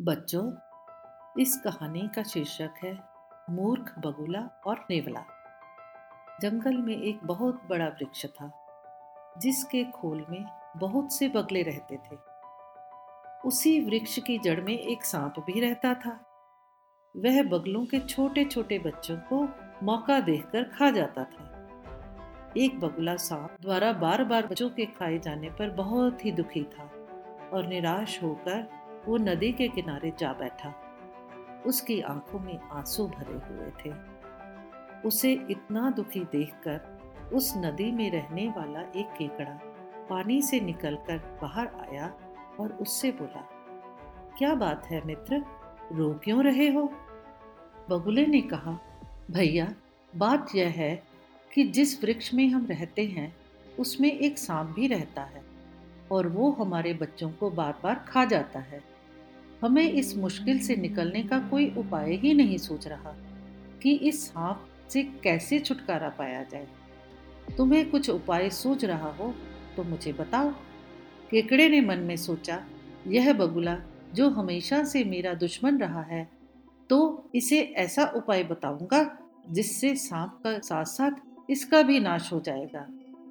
बच्चों, इस कहानी का शीर्षक है, मूर्ख बगुला और नेवला। जंगल में एक बहुत बड़ा वृक्ष था, जिसके खोल में बहुत से बगले रहते थे। उसी वृक्ष की जड़ में एक सांप भी रहता था। वह बगलों के छोटे छोटे बच्चों को मौका देखकर खा जाता था। एक बगुला सांप द्वारा बार बार बच्चों के खाए जाने पर बहुत ही दुखी था और निराश होकर वो नदी के किनारे जा बैठा। उसकी आँखों में आँसू भरे हुए थे। उसे इतना दुखी देखकर उस नदी में रहने वाला एक केकड़ा पानी से निकलकर बाहर आया और उससे बोला, क्या बात है मित्र? रो क्यों रहे हो? बगुले ने कहा, भैया, बात यह है कि जिस वृक्ष में हम रहते हैं, उसमें एक सांप भी रहता है और वो हमारे बच्चों को बार बार खा जाता है। हमें इस मुश्किल से निकलने का कोई उपाय ही नहीं सोच रहा कि इस सांप से कैसे छुटकारा पाया जाए। तुम्हें कुछ उपाय सोच रहा हो तो मुझे बताओ। केकड़े ने मन में सोचा, यह बगुला जो हमेशा से मेरा दुश्मन रहा है तो इसे ऐसा उपाय बताऊँगा जिससे सांप का साथ साथ इसका भी नाश हो जाएगा?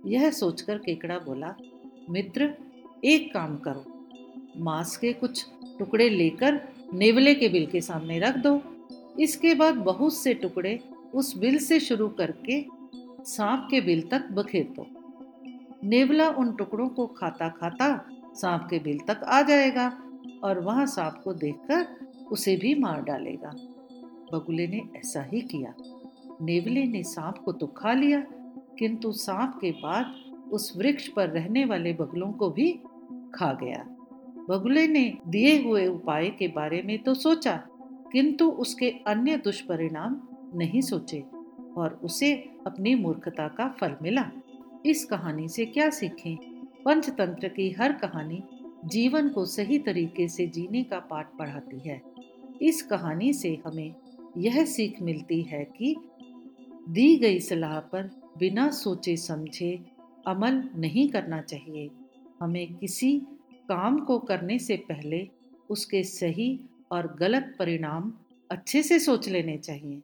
यह सोचकर केकड़ा बोला, मित्र, एक काम करो। मांस के कुछ टुकड़े लेकर नेवले के बिल के सामने रख दो। इसके बाद बहुत से टुकड़े उस बिल से शुरू करके सांप के बिल तक बखेर दो। नेवला उन टुकड़ों को खाता खाता सांप के बिल तक आ जाएगा और वहाँ सांप को देखकर उसे भी मार डालेगा। बगुले ने ऐसा ही किया। नेवले ने सांप को तो खा लिया, किंतु सांप के बाद उस वृक्ष पर रहने वाले बगलों को भी खा गया। बगुले ने दिए हुए उपाय के बारे में तो सोचा, किंतु उसके अन्य दुष्परिणाम नहीं सोचे और उसे अपनी मूर्खता का फल मिला। इस कहानी से क्या सीखें? पंचतंत्र की हर कहानी जीवन को सही तरीके से जीने का पाठ पढ़ाती है। इस कहानी से हमें यह सीख मिलती है कि दी गई सलाह पर बिना सोचे समझे अमल नहीं करना चाहिए। हमें किसी काम को करने से पहले उसके सही और गलत परिणाम अच्छे से सोच लेने चाहिए।